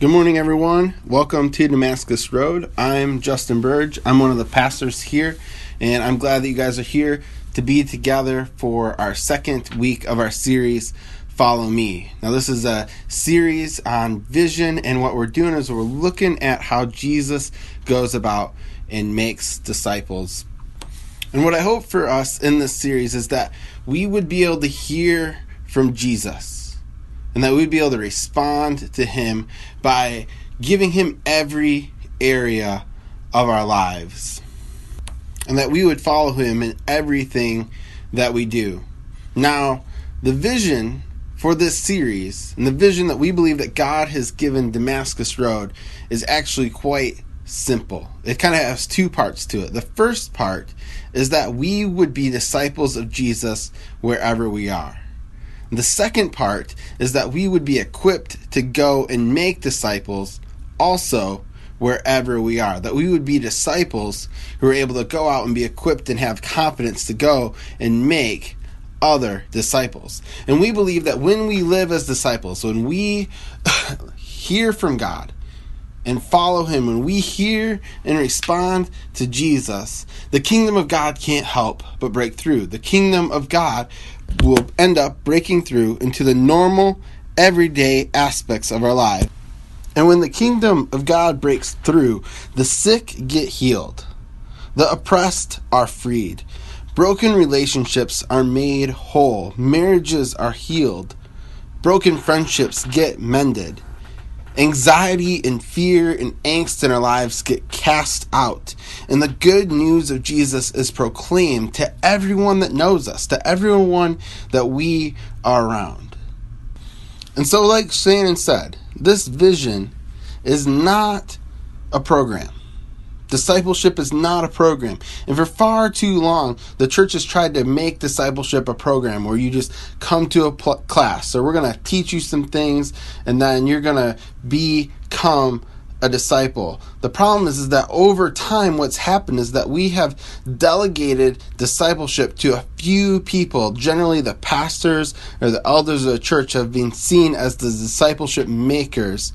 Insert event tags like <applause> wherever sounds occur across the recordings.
Good morning, everyone. Welcome to Damascus Road. I'm Justin Burge. I'm one of the pastors here, and I'm glad that you guys are here to be together for our second week of our series, Follow Me. Now, this is a series on vision, and what we're doing is we're looking at how Jesus goes about and makes disciples. And what I hope for us in this series is that we would be able to hear from Jesus and that we'd be able to respond to Him by giving Him every area of our lives, and that we would follow Him in everything that we do. Now, the vision for this series and the vision that we believe that God has given Damascus Road is actually quite simple. It kind of has two parts to it. The first part is that we would be disciples of Jesus wherever we are. The second part is that we would be equipped to go and make disciples also wherever we are. That we would be disciples who are able to go out and be equipped and have confidence to go and make other disciples. And we believe that when we live as disciples, when we <laughs> hear from God, and follow him, when we hear and respond to Jesus, the kingdom of God can't help but break through. The kingdom of God will end up breaking through into the normal, everyday aspects of our life. And when the kingdom of God breaks through, the sick get healed, the oppressed are freed, broken relationships are made whole, marriages are healed, broken friendships get mended Anxiety and fear and angst in our lives get cast out, and the good news of Jesus is proclaimed to everyone that knows us, to everyone that we are around. And so, like Shannon said, this vision is not a program. Discipleship is not a program. And for far too long, the church has tried to make discipleship a program where you just come to a pl- class. So we're going to teach you some things and then you're going to become a disciple. The problem is, is that over time, what's happened is that we have delegated discipleship to a few people. Generally, the pastors or the elders of the church have been seen as the discipleship makers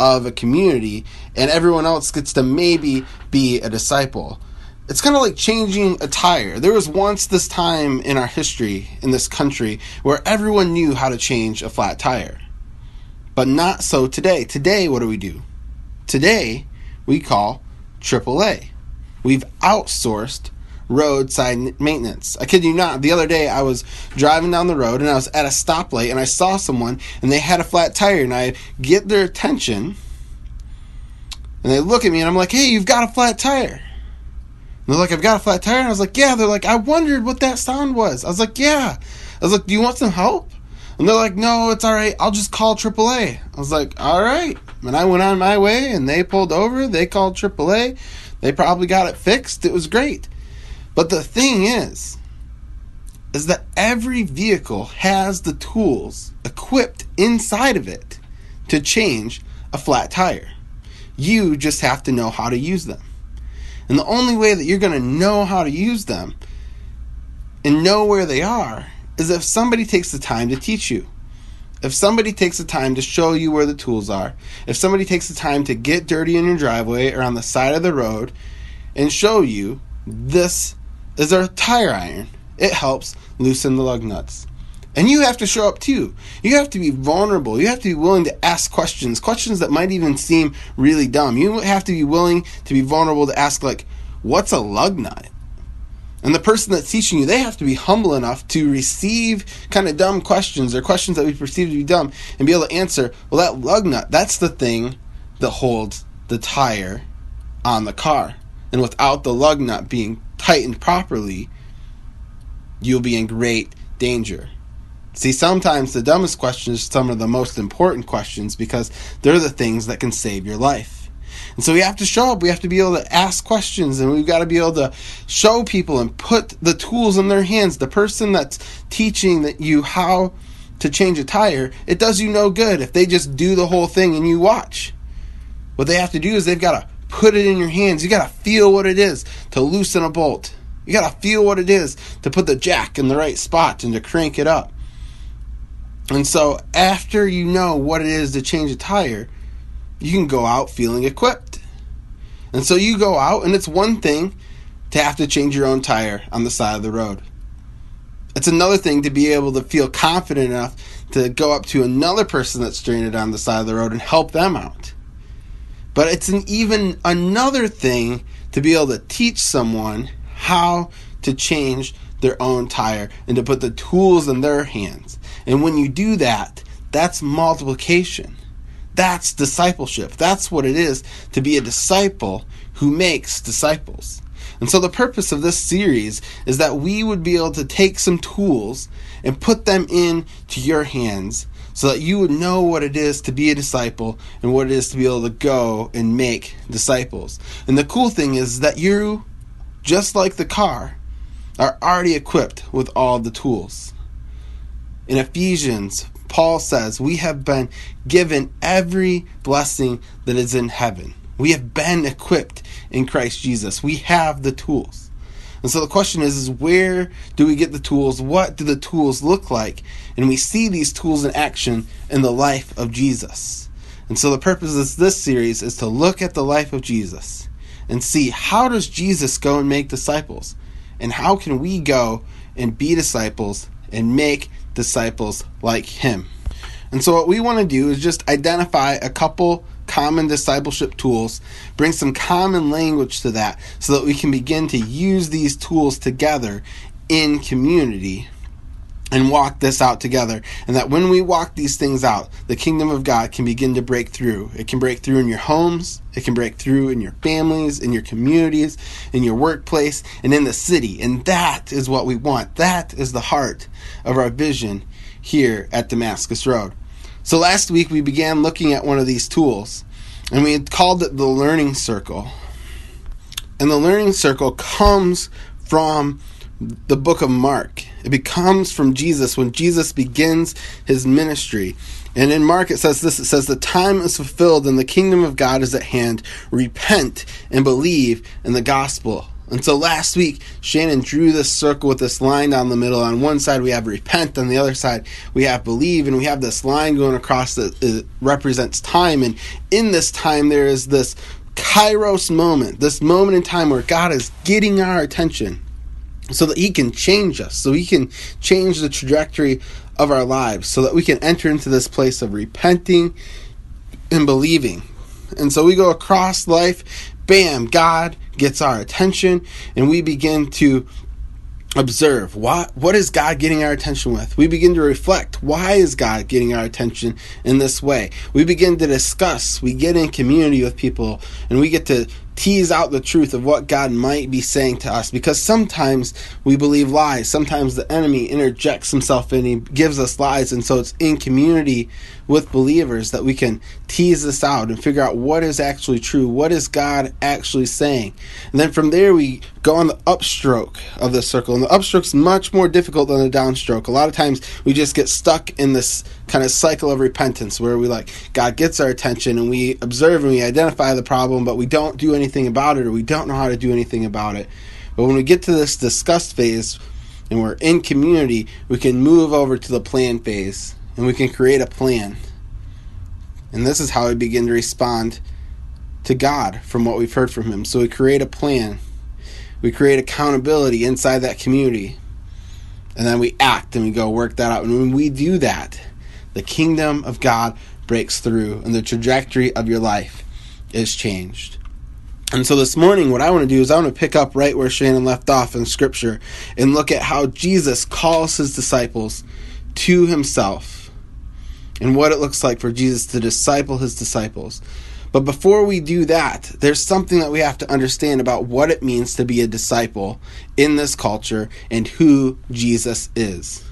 of a community, and everyone else gets to maybe be a disciple. It's kind of like changing a tire. There was once this time in our history in this country where everyone knew how to change a flat tire. But not so today. Today, what do we do? Today, we call AAA. We've outsourced roadside maintenance. I kid you not. The other day I was driving down the road and I was at a stoplight and I saw someone and they had a flat tire and I get their attention and they look at me and I'm like, "Hey, you've got a flat tire." And they're like, "I've got a flat tire." And I was like, "Yeah." They're like, "I wondered what that sound was." I was like, "Yeah." I was like, "Do you want some help?" And they're like, "No, it's all right. I'll just call AAA." I was like, "All right." And I went on my way and they pulled over. They called AAA. They probably got it fixed. It was great. But the thing is, is that every vehicle has the tools equipped inside of it to change a flat tire. You just have to know how to use them. And the only way that you're going to know how to use them and know where they are is if somebody takes the time to teach you. If somebody takes the time to show you where the tools are, if somebody takes the time to get dirty in your driveway or on the side of the road and show you this is our tire iron. It helps loosen the lug nuts. And you have to show up too. You have to be vulnerable. You have to be willing to ask questions, questions that might even seem really dumb. You have to be willing to be vulnerable to ask, like, what's a lug nut? And the person that's teaching you, they have to be humble enough to receive kind of dumb questions or questions that we perceive to be dumb and be able to answer, well, that lug nut, that's the thing that holds the tire on the car. And without the lug nut being tightened properly, you'll be in great danger. See, sometimes the dumbest questions are some of the most important questions because they're the things that can save your life. And so we have to show up. We have to be able to ask questions and we've got to be able to show people and put the tools in their hands. The person that's teaching that you how to change a tire, it does you no good if they just do the whole thing and you watch. What they have to do is they've got to put it in your hands. You got to feel what it is to loosen a bolt. You got to feel what it is to put the jack in the right spot and to crank it up. And so, after you know what it is to change a tire, you can go out feeling equipped. And so you go out, and it's one thing to have to change your own tire on the side of the road. It's another thing to be able to feel confident enough to go up to another person that's stranded on the side of the road and help them out. But it's an even another thing to be able to teach someone how to change their own tire and to put the tools in their hands. And when you do that, that's multiplication. That's discipleship. That's what it is to be a disciple who makes disciples. And so the purpose of this series is that we would be able to take some tools and put them into your hands so that you would know what it is to be a disciple and what it is to be able to go and make disciples. And the cool thing is that you, just like the car, are already equipped with all the tools. In Ephesians, Paul says, We have been given every blessing that is in heaven. We have been equipped in Christ Jesus. We have the tools. And so the question is, is where do we get the tools? What do the tools look like? And we see these tools in action in the life of Jesus. And so the purpose of this series is to look at the life of Jesus and see how does Jesus go and make disciples? And how can we go and be disciples and make disciples like him? And so what we want to do is just identify a couple common discipleship tools, bring some common language to that so that we can begin to use these tools together in community and walk this out together. And that when we walk these things out, the kingdom of God can begin to break through. It can break through in your homes, it can break through in your families, in your communities, in your workplace, and in the city. And that is what we want. That is the heart of our vision here at Damascus Road. So last week we began looking at one of these tools, and we had called it the learning circle. And the learning circle comes from the book of Mark. It becomes from Jesus when Jesus begins his ministry. And in Mark it says this it says, The time is fulfilled and the kingdom of God is at hand. Repent and believe in the gospel. And so last week, Shannon drew this circle with this line down the middle. On one side, we have repent. On the other side, we have believe. And we have this line going across that uh, represents time. And in this time, there is this kairos moment, this moment in time where God is getting our attention so that He can change us, so He can change the trajectory of our lives, so that we can enter into this place of repenting and believing. And so we go across life, bam, God gets our attention, and we begin to observe what what is God getting our attention with? We begin to reflect, why is God getting our attention in this way? We begin to discuss, we get in community with people and we get to tease out the truth of what God might be saying to us because sometimes we believe lies. Sometimes the enemy interjects himself and he gives us lies. And so it's in community with believers that we can tease this out and figure out what is actually true. What is God actually saying? And then from there, we go on the upstroke of the circle. And the upstroke is much more difficult than the downstroke. A lot of times we just get stuck in this kind of cycle of repentance where we like, God gets our attention and we observe and we identify the problem, but we don't do anything anything about it or we don't know how to do anything about it. But when we get to this discuss phase and we're in community, we can move over to the plan phase and we can create a plan. And this is how we begin to respond to God from what we've heard from Him. So we create a plan, we create accountability inside that community, and then we act and we go work that out. And when we do that, the kingdom of God breaks through and the trajectory of your life is changed. And so this morning, what I want to do is I want to pick up right where Shannon left off in Scripture and look at how Jesus calls his disciples to himself and what it looks like for Jesus to disciple his disciples. But before we do that, there's something that we have to understand about what it means to be a disciple in this culture and who Jesus is.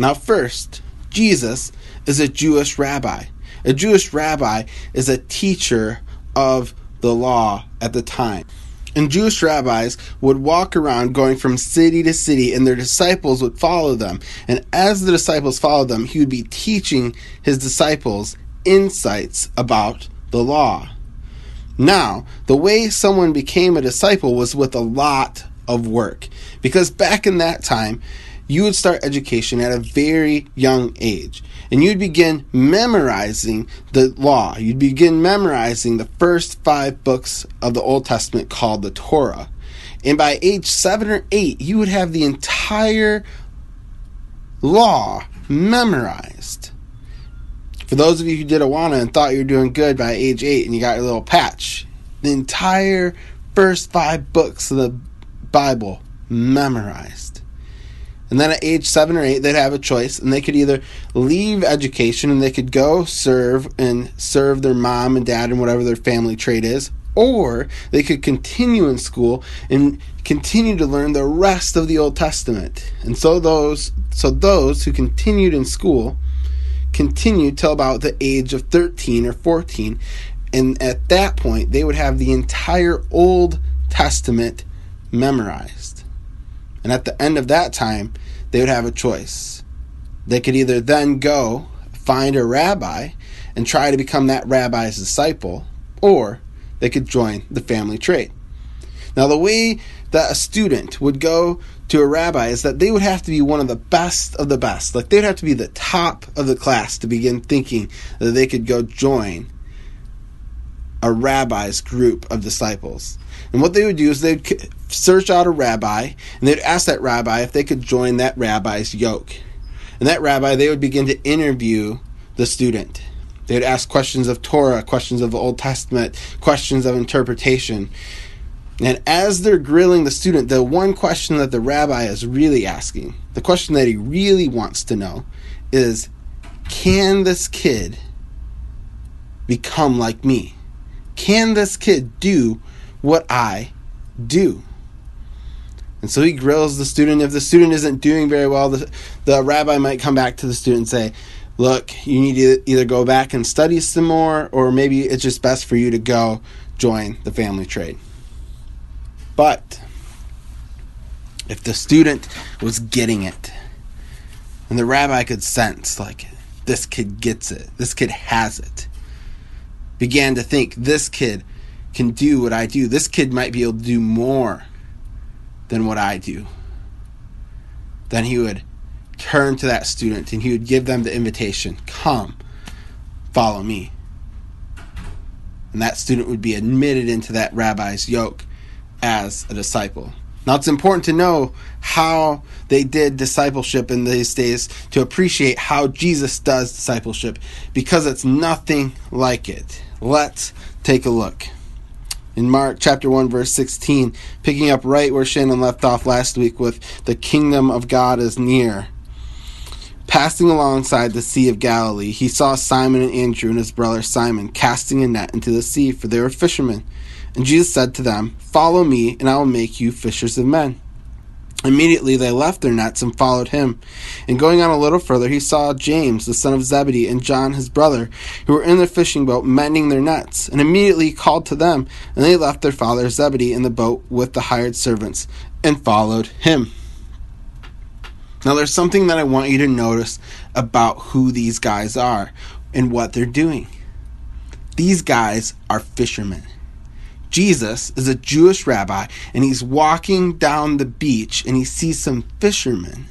Now, first, Jesus is a Jewish rabbi. A Jewish rabbi is a teacher of the law at the time. And Jewish rabbis would walk around going from city to city, and their disciples would follow them. And as the disciples followed them, he would be teaching his disciples insights about the law. Now, the way someone became a disciple was with a lot of work. Because back in that time, you would start education at a very young age. And you'd begin memorizing the law. You'd begin memorizing the first five books of the Old Testament called the Torah. And by age seven or eight, you would have the entire law memorized. For those of you who did Awana and thought you were doing good by age eight and you got your little patch, the entire first five books of the Bible memorized. And then at age seven or eight, they'd have a choice, and they could either leave education and they could go serve and serve their mom and dad and whatever their family trade is, or they could continue in school and continue to learn the rest of the Old Testament. And so those so those who continued in school continued till about the age of 13 or 14 and at that point they would have the entire Old Testament memorized. And at the end of that time, they would have a choice. They could either then go find a rabbi and try to become that rabbi's disciple, or they could join the family trade. Now, the way that a student would go to a rabbi is that they would have to be one of the best of the best. Like they'd have to be the top of the class to begin thinking that they could go join a rabbi's group of disciples. And what they would do is they'd search out a rabbi and they'd ask that rabbi if they could join that rabbi's yoke. And that rabbi, they would begin to interview the student. They would ask questions of Torah, questions of the Old Testament, questions of interpretation. And as they're grilling the student, the one question that the rabbi is really asking, the question that he really wants to know, is can this kid become like me? Can this kid do what I do? And so he grills the student. If the student isn't doing very well, the, the rabbi might come back to the student and say, Look, you need to either go back and study some more, or maybe it's just best for you to go join the family trade. But if the student was getting it, and the rabbi could sense, like, this kid gets it, this kid has it, began to think, this kid can do what I do, this kid might be able to do more than what I do, then he would turn to that student and he would give them the invitation come, follow me. And that student would be admitted into that rabbi's yoke as a disciple. Now, it's important to know how they did discipleship in these days to appreciate how Jesus does discipleship because it's nothing like it. Let's take a look. In Mark chapter 1, verse 16, picking up right where Shannon left off last week with the kingdom of God is near. Passing alongside the Sea of Galilee, he saw Simon and Andrew and his brother Simon casting a net into the sea, for they were fishermen. And Jesus said to them, Follow me, and I will make you fishers of men. Immediately they left their nets and followed him. And going on a little further, he saw James, the son of Zebedee, and John, his brother, who were in the fishing boat mending their nets. And immediately he called to them, and they left their father Zebedee in the boat with the hired servants and followed him. Now, there's something that I want you to notice about who these guys are and what they're doing. These guys are fishermen. Jesus is a Jewish rabbi and he's walking down the beach and he sees some fishermen.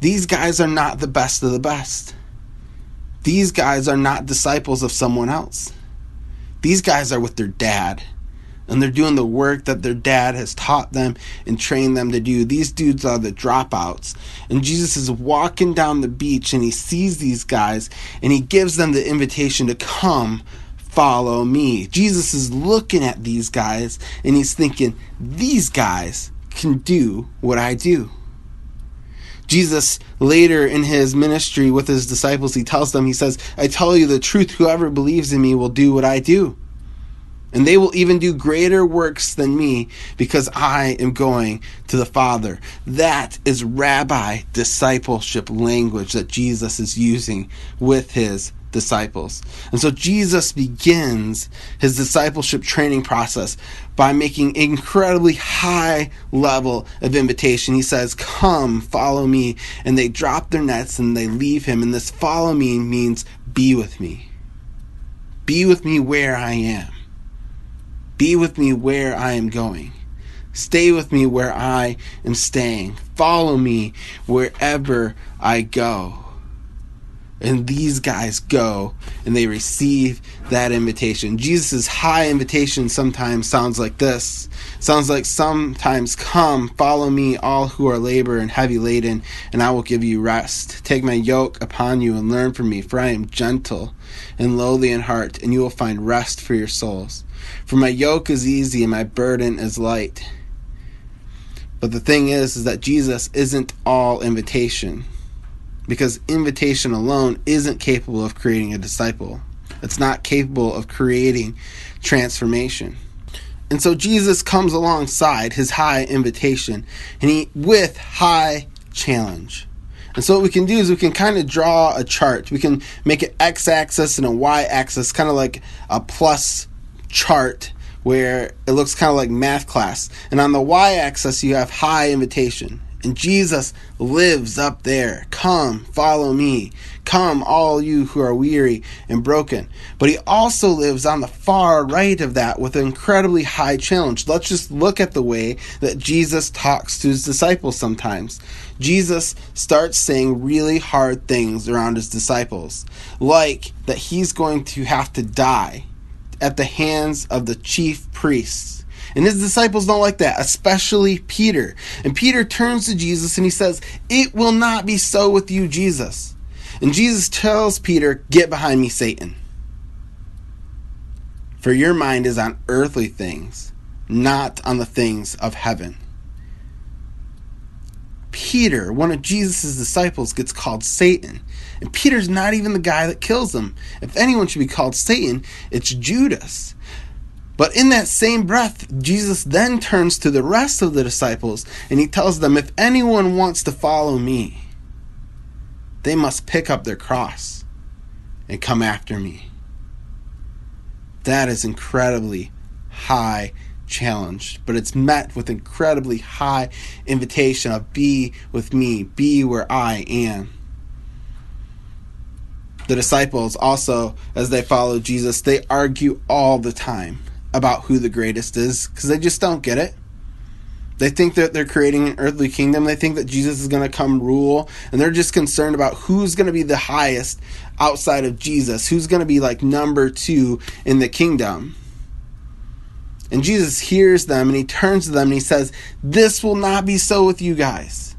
These guys are not the best of the best. These guys are not disciples of someone else. These guys are with their dad and they're doing the work that their dad has taught them and trained them to do. These dudes are the dropouts. And Jesus is walking down the beach and he sees these guys and he gives them the invitation to come follow me. Jesus is looking at these guys and he's thinking, these guys can do what I do. Jesus, later in his ministry with his disciples, he tells them, He says, I tell you the truth, whoever believes in me will do what I do. And they will even do greater works than me because I am going to the Father. That is rabbi discipleship language that Jesus is using with his disciples. And so Jesus begins his discipleship training process by making incredibly high level of invitation. He says, "Come, follow me." And they drop their nets and they leave him. And this follow me means be with me. Be with me where I am. Be with me where I am going. Stay with me where I am staying. Follow me wherever I go. And these guys go and they receive that invitation. Jesus' high invitation sometimes sounds like this. Sounds like sometimes come, follow me, all who are labor and heavy laden, and I will give you rest. Take my yoke upon you and learn from me, for I am gentle and lowly in heart, and you will find rest for your souls. For my yoke is easy and my burden is light. But the thing is, is that Jesus isn't all invitation because invitation alone isn't capable of creating a disciple. It's not capable of creating transformation. And so Jesus comes alongside his high invitation and he with high challenge. And so what we can do is we can kind of draw a chart. We can make an x axis and a y axis, kind of like a plus chart where it looks kind of like math class. And on the y axis, you have high invitation. And Jesus lives up there. Come, follow me. Come, all you who are weary and broken. But he also lives on the far right of that with an incredibly high challenge. Let's just look at the way that Jesus talks to his disciples sometimes. Jesus starts saying really hard things around his disciples, like that he's going to have to die at the hands of the chief priests and his disciples don't like that, especially Peter. And Peter turns to Jesus and he says, It will not be so with you, Jesus. And Jesus tells Peter, Get behind me, Satan. For your mind is on earthly things, not on the things of heaven. Peter, one of Jesus' disciples, gets called Satan. And Peter's not even the guy that kills him. If anyone should be called Satan, it's Judas. But in that same breath, Jesus then turns to the rest of the disciples and he tells them, If anyone wants to follow me, they must pick up their cross and come after me. That is incredibly high challenge, but it's met with incredibly high invitation of be with me, be where I am. The disciples also, as they follow Jesus, they argue all the time about who the greatest is because they just don't get it. They think that they're creating an earthly kingdom. They think that Jesus is going to come rule, and they're just concerned about who's going to be the highest outside of Jesus, who's going to be like number two in the kingdom. And Jesus hears them and he turns to them and he says, This will not be so with you guys.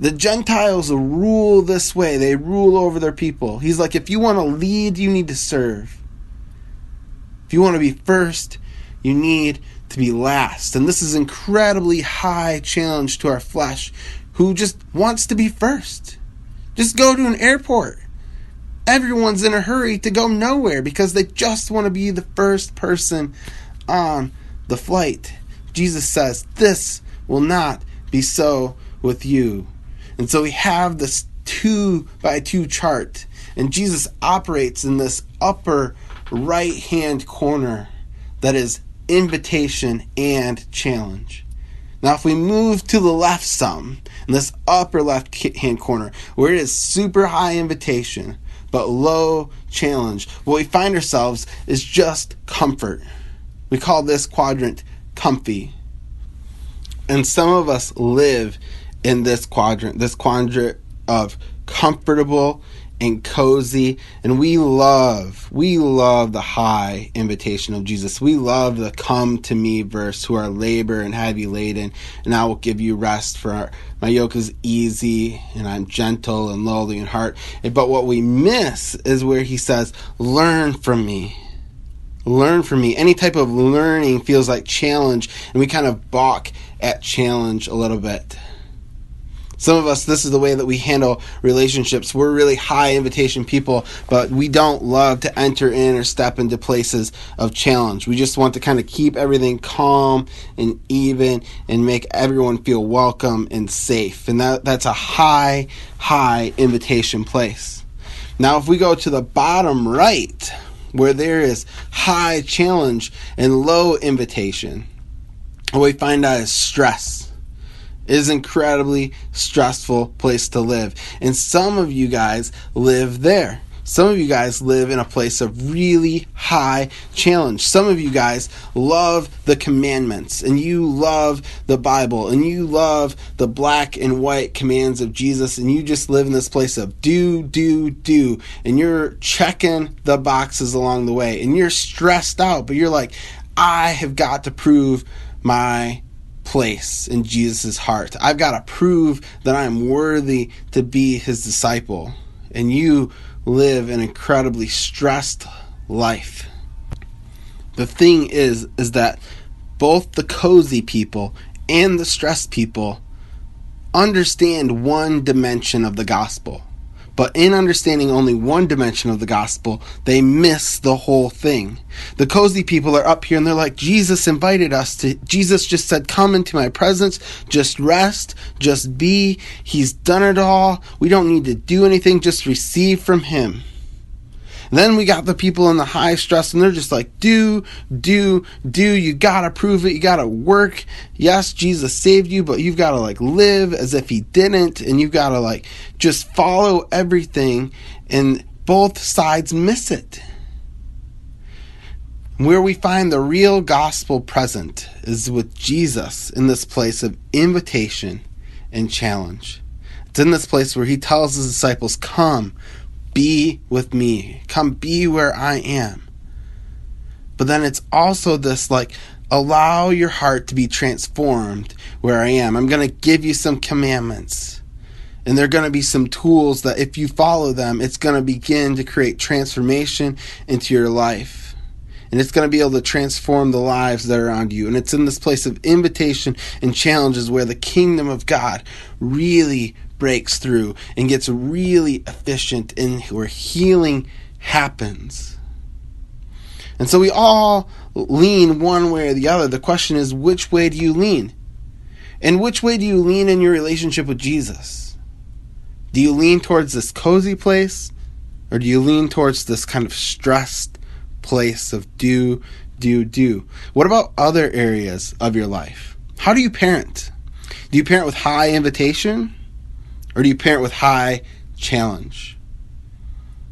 The Gentiles rule this way, they rule over their people. He's like, If you want to lead, you need to serve. If you want to be first, you need to be last. And this is incredibly high challenge to our flesh who just wants to be first. Just go to an airport. Everyone's in a hurry to go nowhere because they just want to be the first person on the flight. Jesus says, This will not be so with you. And so we have this two by two chart, and Jesus operates in this upper right hand corner that is invitation and challenge. Now, if we move to the left some, in this upper left hand corner, where it is super high invitation but low challenge, what we find ourselves is just comfort. We call this quadrant comfy. And some of us live in this quadrant, this quadrant of comfortable and cozy and we love we love the high invitation of jesus. We love the come to me verse who are labor and heavy laden and i will give you rest for our, my yoke is easy and i'm gentle and lowly in heart. But what we miss is where he says learn from me. Learn from me. Any type of learning feels like challenge and we kind of balk at challenge a little bit some of us, this is the way that we handle relationships. We're really high invitation people, but we don't love to enter in or step into places of challenge. We just want to kind of keep everything calm and even and make everyone feel welcome and safe. And that, that's a high, high invitation place. Now, if we go to the bottom right, where there is high challenge and low invitation, what we find out is stress is incredibly stressful place to live. And some of you guys live there. Some of you guys live in a place of really high challenge. Some of you guys love the commandments and you love the Bible and you love the black and white commands of Jesus and you just live in this place of do, do, do. And you're checking the boxes along the way and you're stressed out, but you're like, I have got to prove my place in Jesus' heart. I've got to prove that I'm worthy to be his disciple. And you live an incredibly stressed life. The thing is is that both the cozy people and the stressed people understand one dimension of the gospel. But in understanding only one dimension of the gospel, they miss the whole thing. The cozy people are up here and they're like, Jesus invited us to, Jesus just said, come into my presence, just rest, just be. He's done it all. We don't need to do anything, just receive from Him. Then we got the people in the high stress and they're just like, do, do, do. You gotta prove it. You gotta work. Yes, Jesus saved you, but you've gotta like live as if he didn't and you've gotta like just follow everything and both sides miss it. Where we find the real gospel present is with Jesus in this place of invitation and challenge. It's in this place where he tells his disciples, Come, be with me. Come be where I am. But then it's also this like, allow your heart to be transformed where I am. I'm going to give you some commandments. And there are going to be some tools that if you follow them, it's going to begin to create transformation into your life. And it's going to be able to transform the lives that are around you. And it's in this place of invitation and challenges where the kingdom of God really, breaks through and gets really efficient and where healing happens. And so we all lean one way or the other. The question is, which way do you lean? And which way do you lean in your relationship with Jesus? Do you lean towards this cozy place? Or do you lean towards this kind of stressed place of do, do, do? What about other areas of your life? How do you parent? Do you parent with high invitation? Or do you parent with high challenge?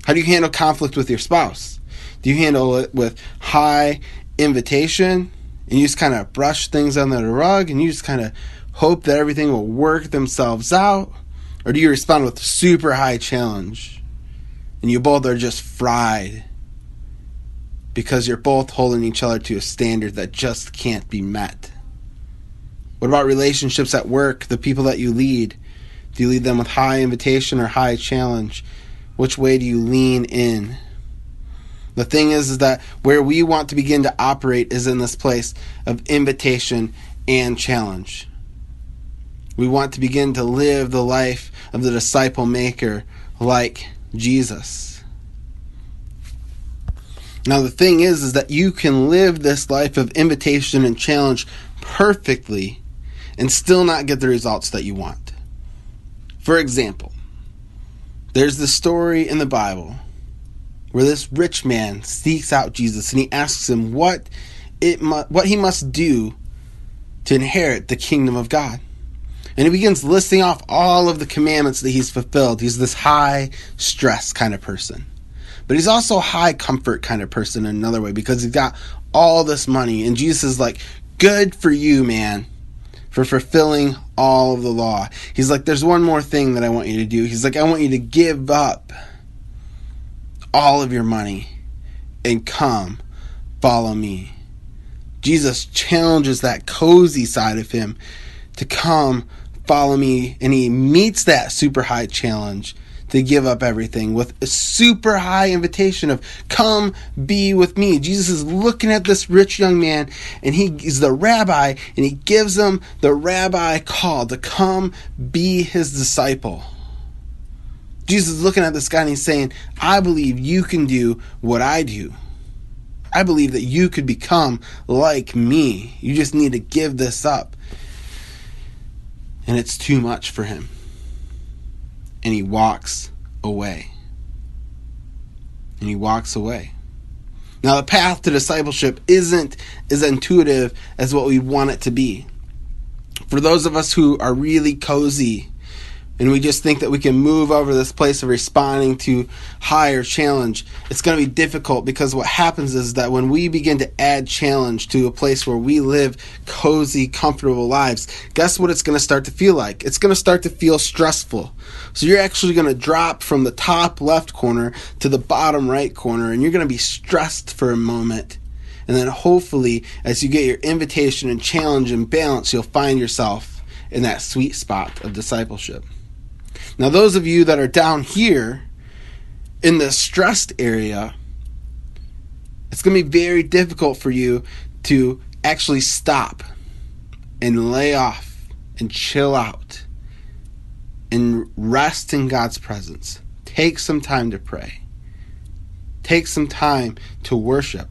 How do you handle conflict with your spouse? Do you handle it with high invitation and you just kind of brush things under the rug and you just kind of hope that everything will work themselves out? Or do you respond with super high challenge and you both are just fried because you're both holding each other to a standard that just can't be met? What about relationships at work, the people that you lead? Do you lead them with high invitation or high challenge? Which way do you lean in? The thing is, is that where we want to begin to operate is in this place of invitation and challenge. We want to begin to live the life of the disciple maker like Jesus. Now the thing is is that you can live this life of invitation and challenge perfectly and still not get the results that you want. For example, there's the story in the Bible where this rich man seeks out Jesus and he asks him what it mu- what he must do to inherit the kingdom of God. And he begins listing off all of the commandments that he's fulfilled. He's this high stress kind of person. But he's also a high comfort kind of person in another way because he's got all this money. And Jesus is like, Good for you, man for fulfilling all of the law. He's like, There's one more thing that I want you to do. He's like, I want you to give up all of your money and come follow me. Jesus challenges that cozy side of him to come follow me, and he meets that super high challenge to give up everything with a super high invitation of come be with me. Jesus is looking at this rich young man and he is the rabbi and he gives him the rabbi call to come be his disciple. Jesus is looking at this guy and he's saying, I believe you can do what I do. I believe that you could become like me. You just need to give this up. And it's too much for him and he walks away. And he walks away. Now, the path to discipleship isn't as intuitive as what we want it to be. For those of us who are really cozy, and we just think that we can move over this place of responding to higher challenge, it's going to be difficult because what happens is that when we begin to add challenge to a place where we live cozy, comfortable lives, guess what it's going to start to feel like? It's going to start to feel stressful. So you're actually going to drop from the top left corner to the bottom right corner, and you're going to be stressed for a moment. And then hopefully, as you get your invitation and challenge and balance, you'll find yourself in that sweet spot of discipleship. Now, those of you that are down here in the stressed area, it's going to be very difficult for you to actually stop and lay off and chill out and rest in God's presence. Take some time to pray. Take some time to worship.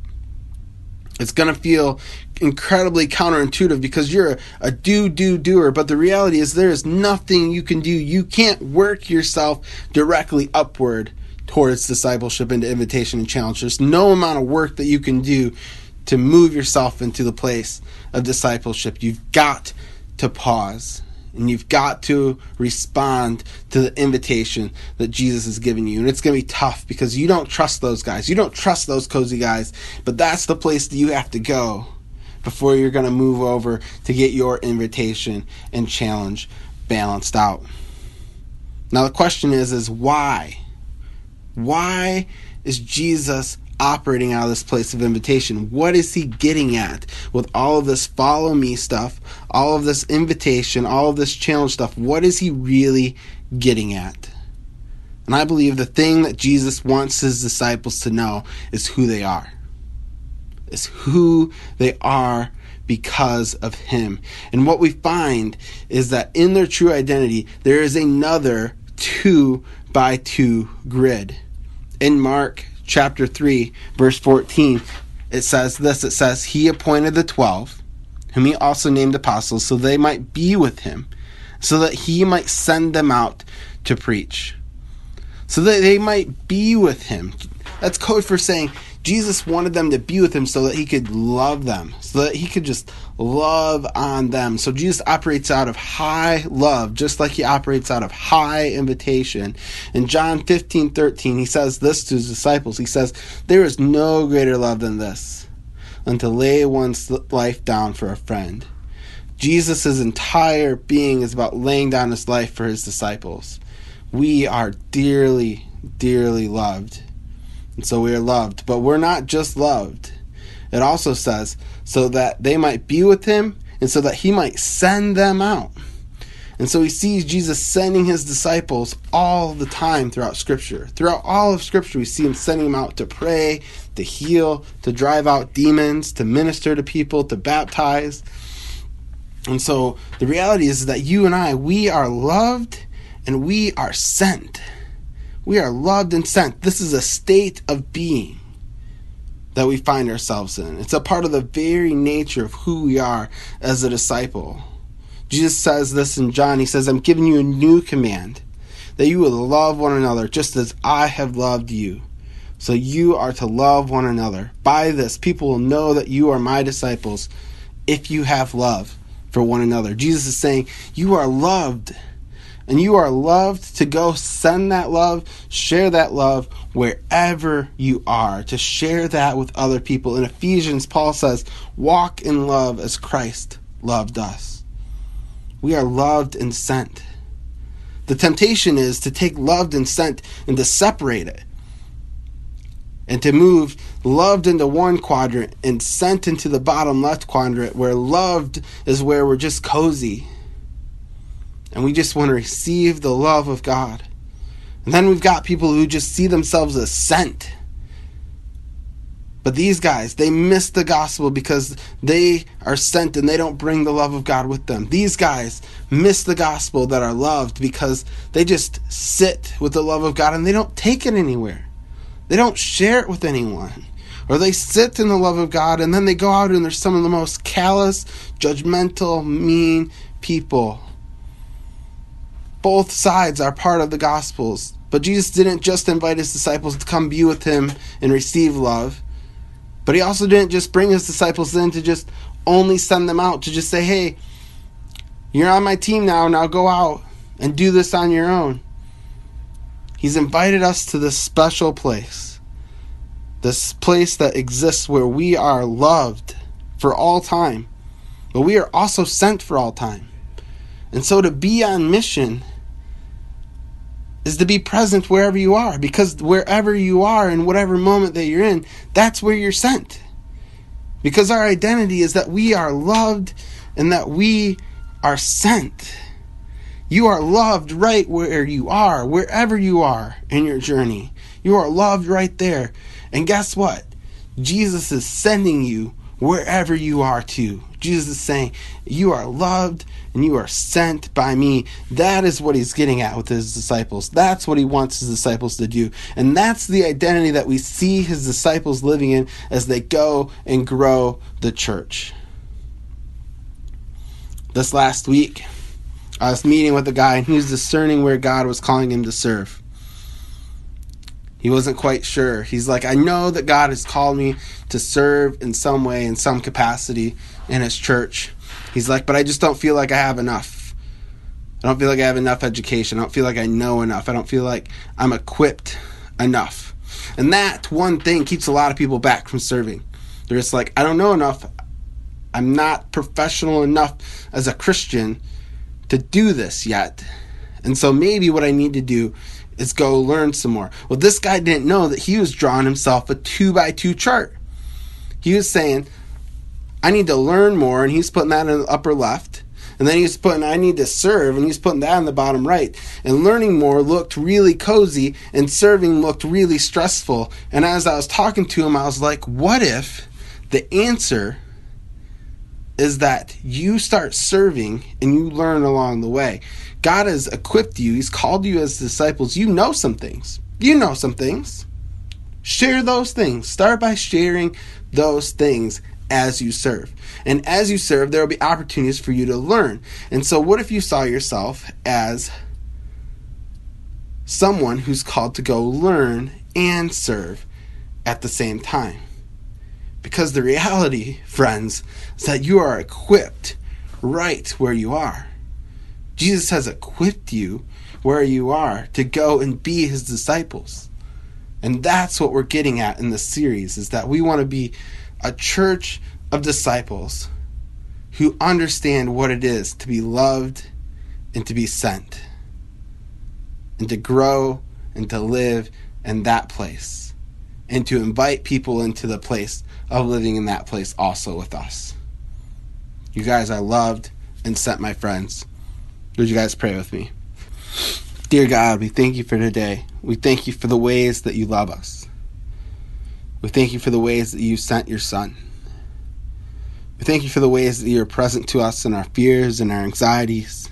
It's going to feel incredibly counterintuitive because you're a, a, do, do, doer. But the reality is, there is nothing you can do. You can't work yourself directly upward towards discipleship into invitation and challenge. There's no amount of work that you can do to move yourself into the place of discipleship. You've got to pause and you've got to respond to the invitation that Jesus has given you. And it's going to be tough because you don't trust those guys. You don't trust those cozy guys, but that's the place that you have to go before you're going to move over to get your invitation and challenge balanced out. Now the question is is why? Why is Jesus operating out of this place of invitation? What is he getting at with all of this follow me stuff, all of this invitation, all of this challenge stuff? What is he really getting at? And I believe the thing that Jesus wants his disciples to know is who they are. Is who they are because of him. And what we find is that in their true identity, there is another two by two grid. In Mark chapter 3, verse 14, it says this it says, He appointed the twelve, whom he also named apostles, so they might be with him, so that he might send them out to preach. So that they might be with him. That's code for saying Jesus wanted them to be with him so that he could love them, so that he could just love on them. So Jesus operates out of high love, just like he operates out of high invitation. In John 15 13, he says this to his disciples He says, There is no greater love than this, than to lay one's life down for a friend. Jesus' entire being is about laying down his life for his disciples. We are dearly, dearly loved. And so we are loved. But we're not just loved. It also says, so that they might be with him and so that he might send them out. And so he sees Jesus sending his disciples all the time throughout Scripture. Throughout all of Scripture, we see him sending them out to pray, to heal, to drive out demons, to minister to people, to baptize. And so the reality is that you and I, we are loved and we are sent. We are loved and sent. This is a state of being that we find ourselves in. It's a part of the very nature of who we are as a disciple. Jesus says this in John. He says, I'm giving you a new command that you will love one another just as I have loved you. So you are to love one another. By this, people will know that you are my disciples if you have love for one another. Jesus is saying, You are loved and you are loved to go send that love, share that love wherever you are, to share that with other people. In Ephesians, Paul says, Walk in love as Christ loved us. We are loved and sent. The temptation is to take loved and sent and to separate it. And to move loved into one quadrant and sent into the bottom left quadrant, where loved is where we're just cozy and we just want to receive the love of God. And then we've got people who just see themselves as sent. But these guys, they miss the gospel because they are sent and they don't bring the love of God with them. These guys miss the gospel that are loved because they just sit with the love of God and they don't take it anywhere. They don't share it with anyone. Or they sit in the love of God and then they go out and they're some of the most callous, judgmental, mean people both sides are part of the Gospels. But Jesus didn't just invite his disciples to come be with him and receive love, but he also didn't just bring his disciples in to just only send them out, to just say, hey, you're on my team now, now go out and do this on your own. He's invited us to this special place. This place that exists where we are loved for all time, but we are also sent for all time. And so to be on mission is to be present wherever you are because wherever you are in whatever moment that you're in, that's where you're sent. Because our identity is that we are loved and that we are sent. You are loved right where you are, wherever you are in your journey. You are loved right there. And guess what? Jesus is sending you wherever you are to. Jesus is saying, You are loved and you are sent by me. That is what he's getting at with his disciples. That's what he wants his disciples to do. And that's the identity that we see his disciples living in as they go and grow the church. This last week, I was meeting with a guy and he was discerning where God was calling him to serve. He wasn't quite sure. He's like, I know that God has called me to serve in some way, in some capacity in his church. He's like, but I just don't feel like I have enough. I don't feel like I have enough education. I don't feel like I know enough. I don't feel like I'm equipped enough. And that one thing keeps a lot of people back from serving. They're just like, I don't know enough. I'm not professional enough as a Christian to do this yet. And so maybe what I need to do is go learn some more. Well, this guy didn't know that he was drawing himself a two by two chart. He was saying, I need to learn more, and he's putting that in the upper left. And then he's putting, I need to serve, and he's putting that in the bottom right. And learning more looked really cozy, and serving looked really stressful. And as I was talking to him, I was like, what if the answer is that you start serving and you learn along the way. God has equipped you, He's called you as disciples. You know some things. You know some things. Share those things. Start by sharing those things as you serve. And as you serve, there will be opportunities for you to learn. And so, what if you saw yourself as someone who's called to go learn and serve at the same time? Because the reality, friends, is that you are equipped right where you are. Jesus has equipped you where you are to go and be his disciples. And that's what we're getting at in this series is that we want to be a church of disciples who understand what it is to be loved and to be sent and to grow and to live in that place and to invite people into the place of living in that place also with us. You guys are loved and sent, my friends. Would you guys pray with me? Dear God, we thank you for today. We thank you for the ways that you love us. We thank you for the ways that you sent your Son. We thank you for the ways that you're present to us in our fears and our anxieties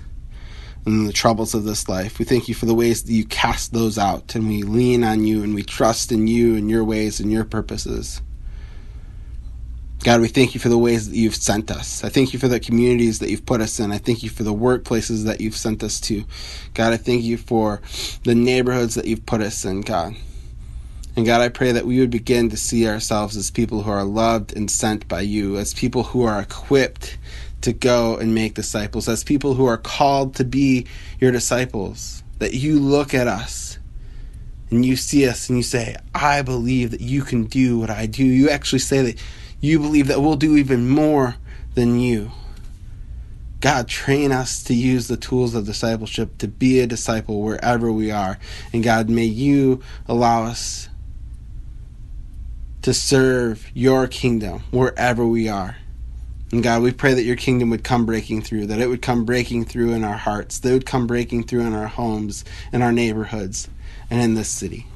and the troubles of this life. We thank you for the ways that you cast those out and we lean on you and we trust in you and your ways and your purposes. God, we thank you for the ways that you've sent us. I thank you for the communities that you've put us in. I thank you for the workplaces that you've sent us to. God, I thank you for the neighborhoods that you've put us in, God. And God, I pray that we would begin to see ourselves as people who are loved and sent by you, as people who are equipped to go and make disciples, as people who are called to be your disciples. That you look at us and you see us and you say, I believe that you can do what I do. You actually say that you believe that we'll do even more than you. God, train us to use the tools of discipleship to be a disciple wherever we are. And God, may you allow us to serve your kingdom wherever we are. And God, we pray that your kingdom would come breaking through, that it would come breaking through in our hearts, that it would come breaking through in our homes, in our neighborhoods, and in this city.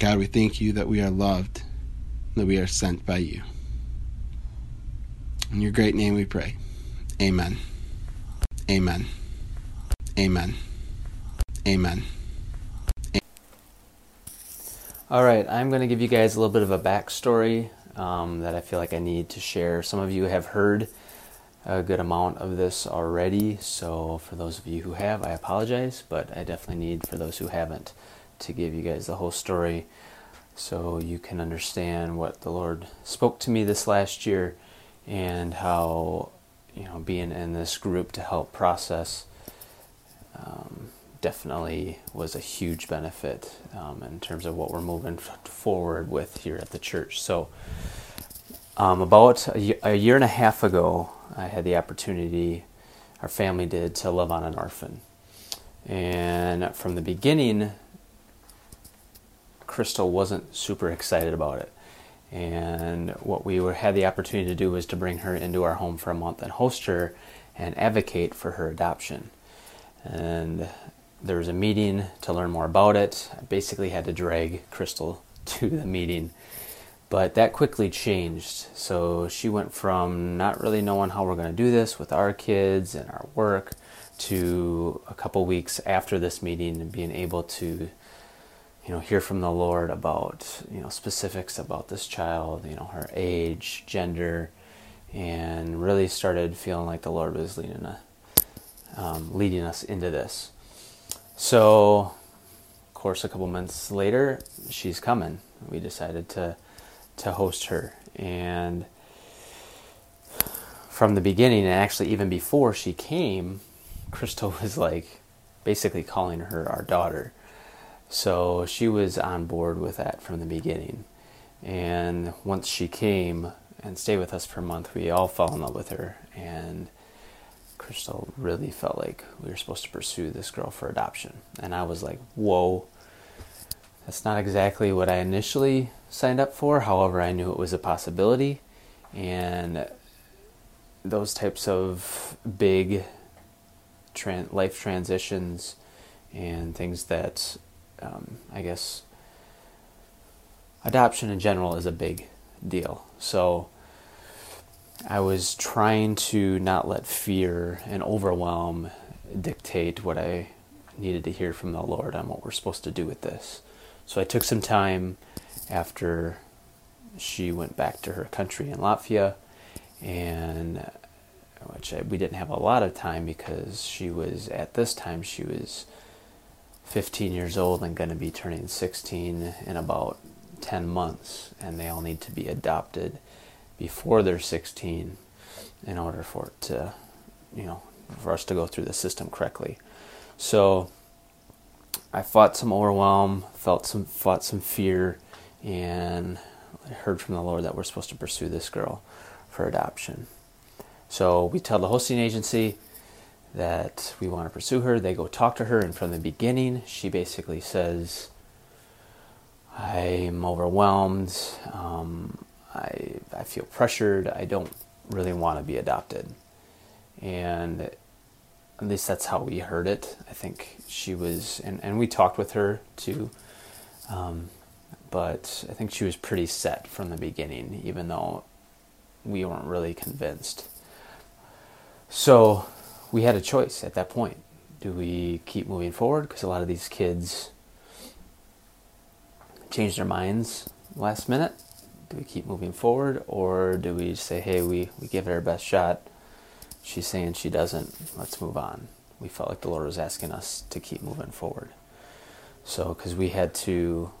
God, we thank you that we are loved, that we are sent by you. In your great name we pray. Amen. Amen. Amen. Amen. All right, I'm going to give you guys a little bit of a backstory um, that I feel like I need to share. Some of you have heard a good amount of this already, so for those of you who have, I apologize, but I definitely need for those who haven't to give you guys the whole story so you can understand what the Lord spoke to me this last year and how you know, being in this group to help process um, definitely was a huge benefit um, in terms of what we're moving forward with here at the church. So, um, about a, a year and a half ago, I had the opportunity, our family did, to love on an orphan. And from the beginning, Crystal wasn't super excited about it. And what we were, had the opportunity to do was to bring her into our home for a month and host her and advocate for her adoption. And there was a meeting to learn more about it. I basically had to drag Crystal <laughs> to the meeting. But that quickly changed. So she went from not really knowing how we're going to do this with our kids and our work to a couple weeks after this meeting and being able to you know, hear from the Lord about, you know, specifics about this child, you know, her age, gender, and really started feeling like the Lord was leading, a, um, leading us into this. So, of course, a couple months later, she's coming. We decided to to host her, and from the beginning, and actually even before she came, <laughs> Crystal was like basically calling her our daughter so she was on board with that from the beginning. And once she came and stayed with us for a month, we all fell in love with her. And Crystal really felt like we were supposed to pursue this girl for adoption. And I was like, whoa, that's not exactly what I initially signed up for. However, I knew it was a possibility. And those types of big tran- life transitions and things that um, I guess adoption in general is a big deal. So I was trying to not let fear and overwhelm dictate what I needed to hear from the Lord on what we're supposed to do with this. So I took some time after she went back to her country in Latvia, and which I, we didn't have a lot of time because she was at this time she was 15 years old and going to be turning 16 in about 10 months, and they all need to be adopted before they're 16 in order for it to, you know, for us to go through the system correctly. So I fought some overwhelm, felt some, fought some fear, and I heard from the Lord that we're supposed to pursue this girl for adoption. So we tell the hosting agency that we want to pursue her. They go talk to her, and from the beginning, she basically says, I'm overwhelmed. Um, I, I feel pressured. I don't really want to be adopted. And at least that's how we heard it. I think she was, and, and we talked with her too. Um, but I think she was pretty set from the beginning, even though we weren't really convinced. So we had a choice at that point. Do we keep moving forward? Because a lot of these kids change their minds last minute. Do we keep moving forward? Or do we say, hey, we, we give it our best shot? She's saying she doesn't. Let's move on. We felt like the Lord was asking us to keep moving forward. So, because we had to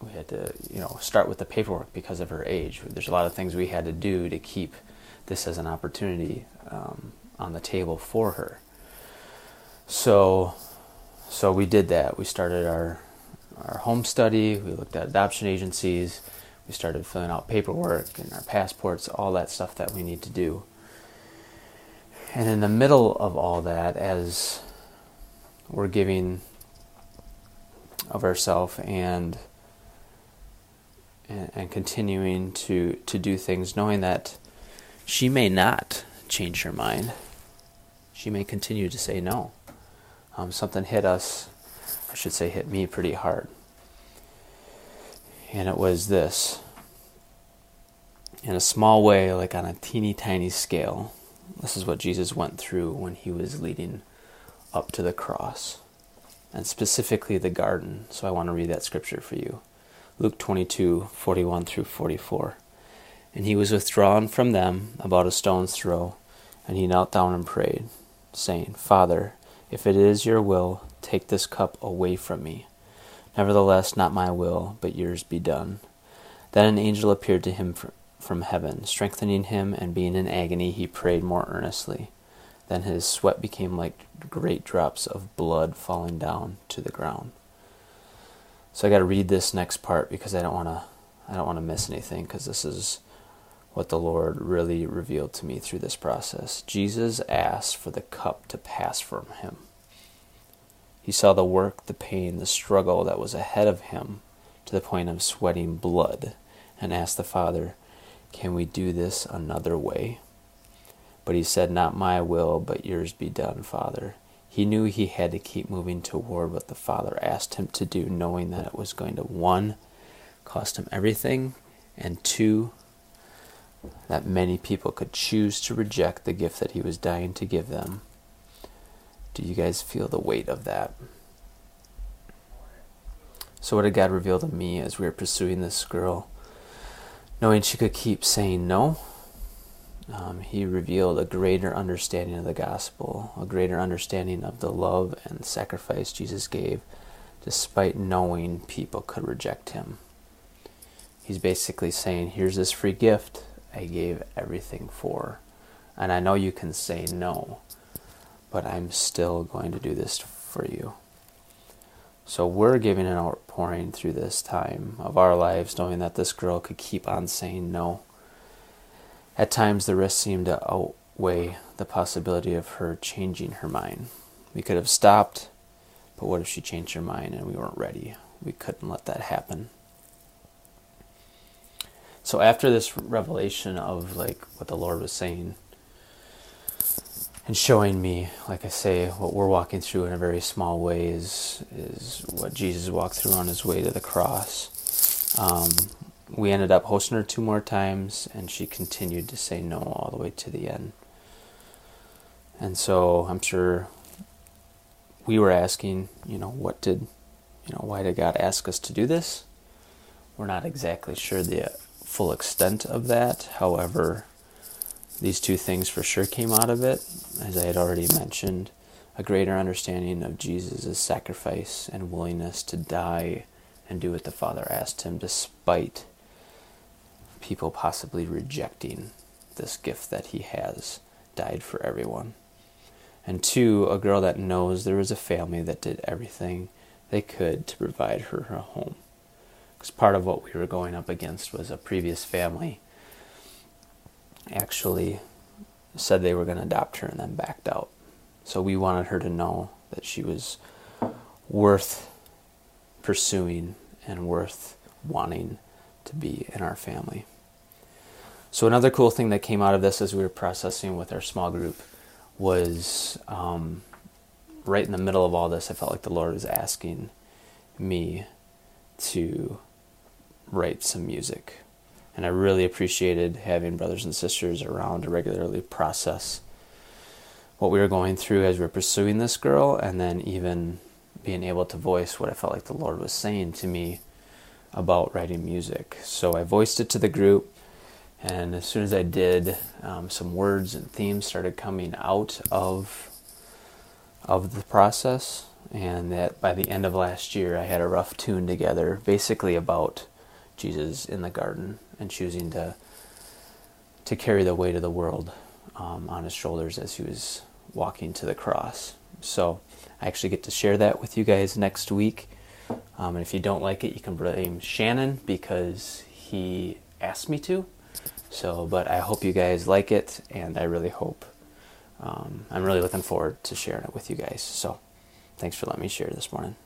we had to you know start with the paperwork because of her age there's a lot of things we had to do to keep this as an opportunity um, on the table for her. So, so we did that. We started our our home study. We looked at adoption agencies. We started filling out paperwork and our passports, all that stuff that we need to do. And in the middle of all that, as we're giving of ourselves and, and and continuing to to do things, knowing that she may not change her mind she may continue to say no. Um, something hit us, I should say, hit me pretty hard. And it was this in a small way, like on a teeny tiny scale. This is what Jesus went through when he was leading up to the cross, and specifically the garden. So I want to read that scripture for you Luke 22 41 through 44. And he was withdrawn from them about a stone's throw, and he knelt down and prayed saying, Father, if it is your will, take this cup away from me. Nevertheless, not my will, but yours be done. Then an angel appeared to him from heaven. Strengthening him and being in agony, he prayed more earnestly. Then his sweat became like great drops of blood falling down to the ground. So I got to read this next part because I don't want to I don't want to miss anything because this is what the Lord really revealed to me through this process. Jesus asked for the cup to pass from him. He saw the work, the pain, the struggle that was ahead of him to the point of sweating blood and asked the Father, Can we do this another way? But he said, Not my will, but yours be done, Father. He knew he had to keep moving toward what the Father asked him to do, knowing that it was going to, one, cost him everything, and two, that many people could choose to reject the gift that he was dying to give them. Do you guys feel the weight of that? So, what did God reveal to me as we were pursuing this girl? Knowing she could keep saying no, um, He revealed a greater understanding of the gospel, a greater understanding of the love and sacrifice Jesus gave, despite knowing people could reject Him. He's basically saying, Here's this free gift I gave everything for. And I know you can say no, but I'm still going to do this for you. So we're giving an outpouring through this time of our lives, knowing that this girl could keep on saying no. At times, the risk seemed to outweigh the possibility of her changing her mind. We could have stopped, but what if she changed her mind and we weren't ready? We couldn't let that happen. So after this revelation of like what the Lord was saying and showing me, like I say, what we're walking through in a very small way is is what Jesus walked through on his way to the cross. Um, we ended up hosting her two more times, and she continued to say no all the way to the end. And so I'm sure we were asking, you know, what did, you know, why did God ask us to do this? We're not exactly sure the full extent of that. However, these two things for sure came out of it, as I had already mentioned a greater understanding of Jesus' sacrifice and willingness to die and do what the Father asked him, despite people possibly rejecting this gift that he has died for everyone. And two, a girl that knows there was a family that did everything they could to provide her a home because part of what we were going up against was a previous family actually said they were going to adopt her and then backed out. So we wanted her to know that she was worth pursuing and worth wanting to be in our family. So another cool thing that came out of this as we were processing with our small group was um, right in the middle of all this, I felt like the Lord was asking me to write some music. And I really appreciated having brothers and sisters around to regularly process what we were going through as we were pursuing this girl, and then even being able to voice what I felt like the Lord was saying to me about writing music. So I voiced it to the group, and as soon as I did, um, some words and themes started coming out of of the process, and that by the end of last year, I had a rough tune together, basically about Jesus in the garden and choosing to to carry the weight of the world um, on his shoulders as he was walking to the cross. So I actually get to share that with you guys next week. Um, and if you don't like it, you can blame Shannon because he asked me to. So, but I hope you guys like it, and I really hope um, I'm really looking forward to sharing it with you guys. So, thanks for letting me share this morning.